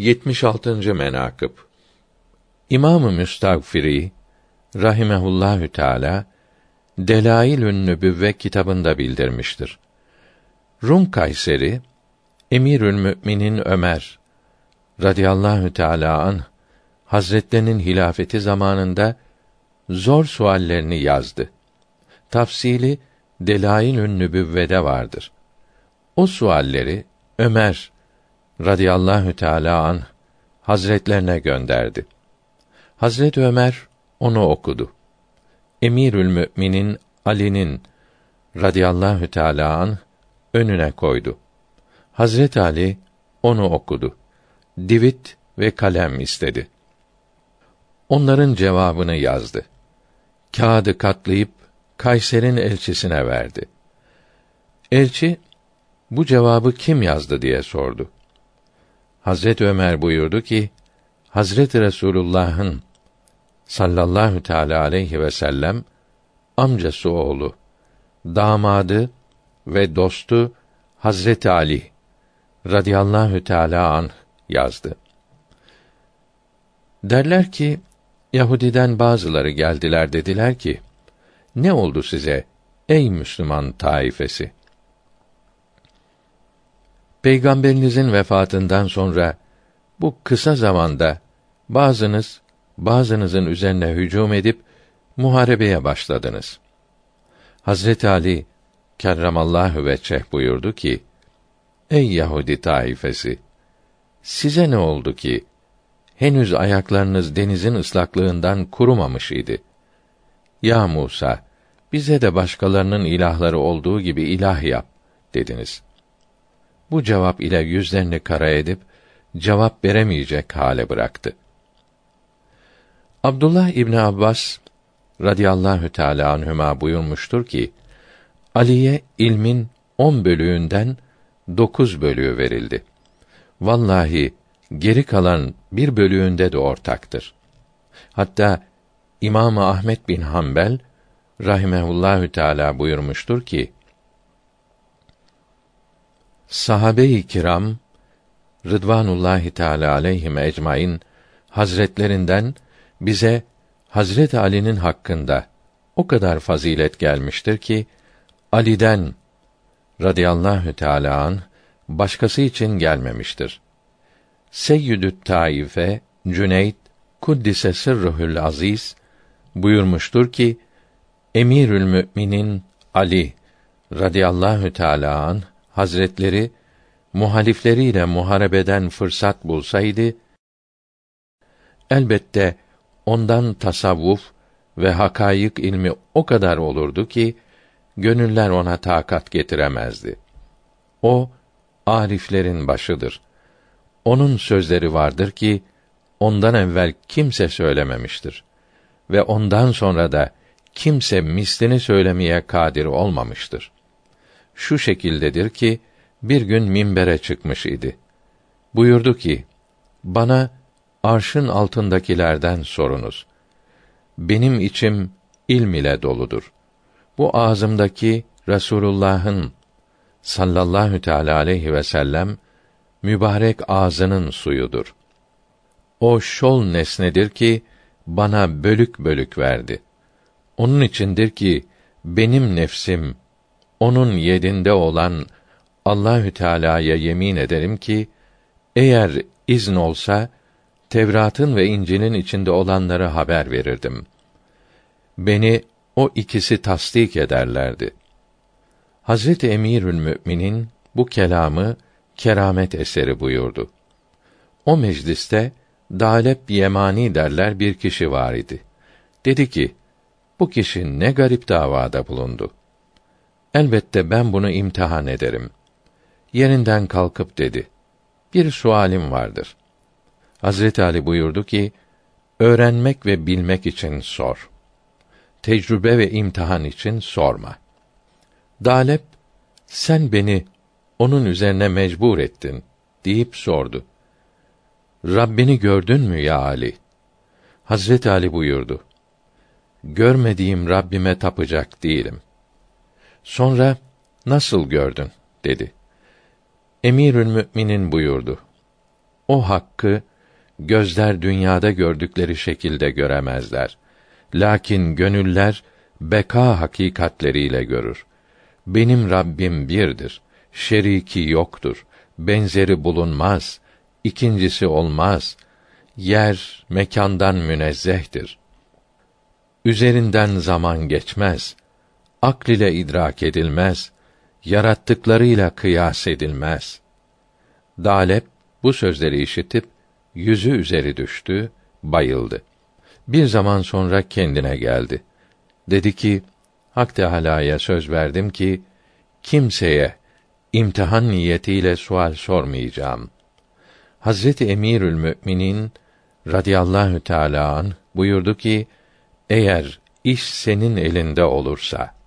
76. menakıb İmam-ı Müstagfiri rahimehullahü teala Delailün Nübüvve kitabında bildirmiştir. Rum Kayseri Emirül Müminin Ömer radıyallahu teala an Hazretlerinin hilafeti zamanında zor suallerini yazdı. Tafsili Delailün Nübüvve'de vardır. O sualleri Ömer radıyallahu teala an hazretlerine gönderdi. Hazret Ömer onu okudu. Emirül Müminin Ali'nin radıyallahu teala an önüne koydu. Hazret Ali onu okudu. Divit ve kalem istedi. Onların cevabını yazdı. Kağıdı katlayıp Kayser'in elçisine verdi. Elçi bu cevabı kim yazdı diye sordu. Hazret Ömer buyurdu ki Hazreti Resulullah'ın sallallahu teala aleyhi ve sellem amcası oğlu, damadı ve dostu Hazreti Ali radıyallahu teala an yazdı. Derler ki Yahudiden bazıları geldiler dediler ki ne oldu size ey Müslüman taifesi? Peygamberinizin vefatından sonra bu kısa zamanda bazınız bazınızın üzerine hücum edip muharebeye başladınız. Hazreti Ali kerramallahu veçeh buyurdu ki: Ey Yahudi taifesi! Size ne oldu ki henüz ayaklarınız denizin ıslaklığından kurumamış idi? Ya Musa, bize de başkalarının ilahları olduğu gibi ilah yap dediniz. Bu cevap ile yüzlerini kara edip cevap veremeyecek hale bıraktı. Abdullah İbni Abbas radıyallahu teala anhüma buyurmuştur ki Ali'ye ilmin on bölüğünden dokuz bölüğü verildi. Vallahi geri kalan bir bölüğünde de ortaktır. Hatta İmam Ahmet bin Hanbel rahimehullahü teala buyurmuştur ki Sahabe-i kiram Rıdvanullahi Teala aleyhim ecmaîn hazretlerinden bize Hazret Ali'nin hakkında o kadar fazilet gelmiştir ki Ali'den radıyallahu teala an başkası için gelmemiştir. Seyyidü't Taife Cüneyt Kuddise sırruhul aziz buyurmuştur ki Emirül Müminin Ali radıyallahu teala an hazretleri muhalifleriyle muharebeden fırsat bulsaydı elbette ondan tasavvuf ve hakayık ilmi o kadar olurdu ki gönüller ona takat getiremezdi. O ariflerin başıdır. Onun sözleri vardır ki ondan evvel kimse söylememiştir ve ondan sonra da kimse mislini söylemeye kadir olmamıştır. Şu şekildedir ki bir gün minbere çıkmış idi. Buyurdu ki: Bana arşın altındakilerden sorunuz. Benim içim ilm ile doludur. Bu ağzımdaki Resulullah'ın sallallahu teala aleyhi ve sellem mübarek ağzının suyudur. O şol nesnedir ki bana bölük bölük verdi. Onun içindir ki benim nefsim onun yedinde olan Allahü Teala'ya yemin ederim ki eğer izn olsa Tevrat'ın ve İncil'in içinde olanları haber verirdim. Beni o ikisi tasdik ederlerdi. Hazreti Emirül Müminin bu kelamı keramet eseri buyurdu. O mecliste Dalep Yemani derler bir kişi var idi. Dedi ki, bu kişi ne garip davada bulundu. Elbette ben bunu imtihan ederim. Yerinden kalkıp dedi. Bir sualim vardır. Hazreti Ali buyurdu ki, öğrenmek ve bilmek için sor. Tecrübe ve imtihan için sorma. Dalep, sen beni onun üzerine mecbur ettin deyip sordu. Rabbini gördün mü ya Ali? Hazreti Ali buyurdu. Görmediğim Rabbime tapacak değilim. Sonra nasıl gördün dedi. Emirül Müminin buyurdu. o hakkı gözler dünyada gördükleri şekilde göremezler. Lakin gönüller beka hakikatleriyle görür. Benim Rabbim birdir. Şeriki yoktur. Benzeri bulunmaz. ikincisi olmaz. Yer mekandan münezzehtir. Üzerinden zaman geçmez. Akl ile idrak edilmez. Yarattıklarıyla kıyas edilmez. Dalep bu sözleri işitip yüzü üzeri düştü, bayıldı. Bir zaman sonra kendine geldi. Dedi ki: Hak Teâlâ'ya söz verdim ki kimseye imtihan niyetiyle sual sormayacağım. Hazreti Emirül Müminin radıyallahu teâlâ an buyurdu ki eğer iş senin elinde olursa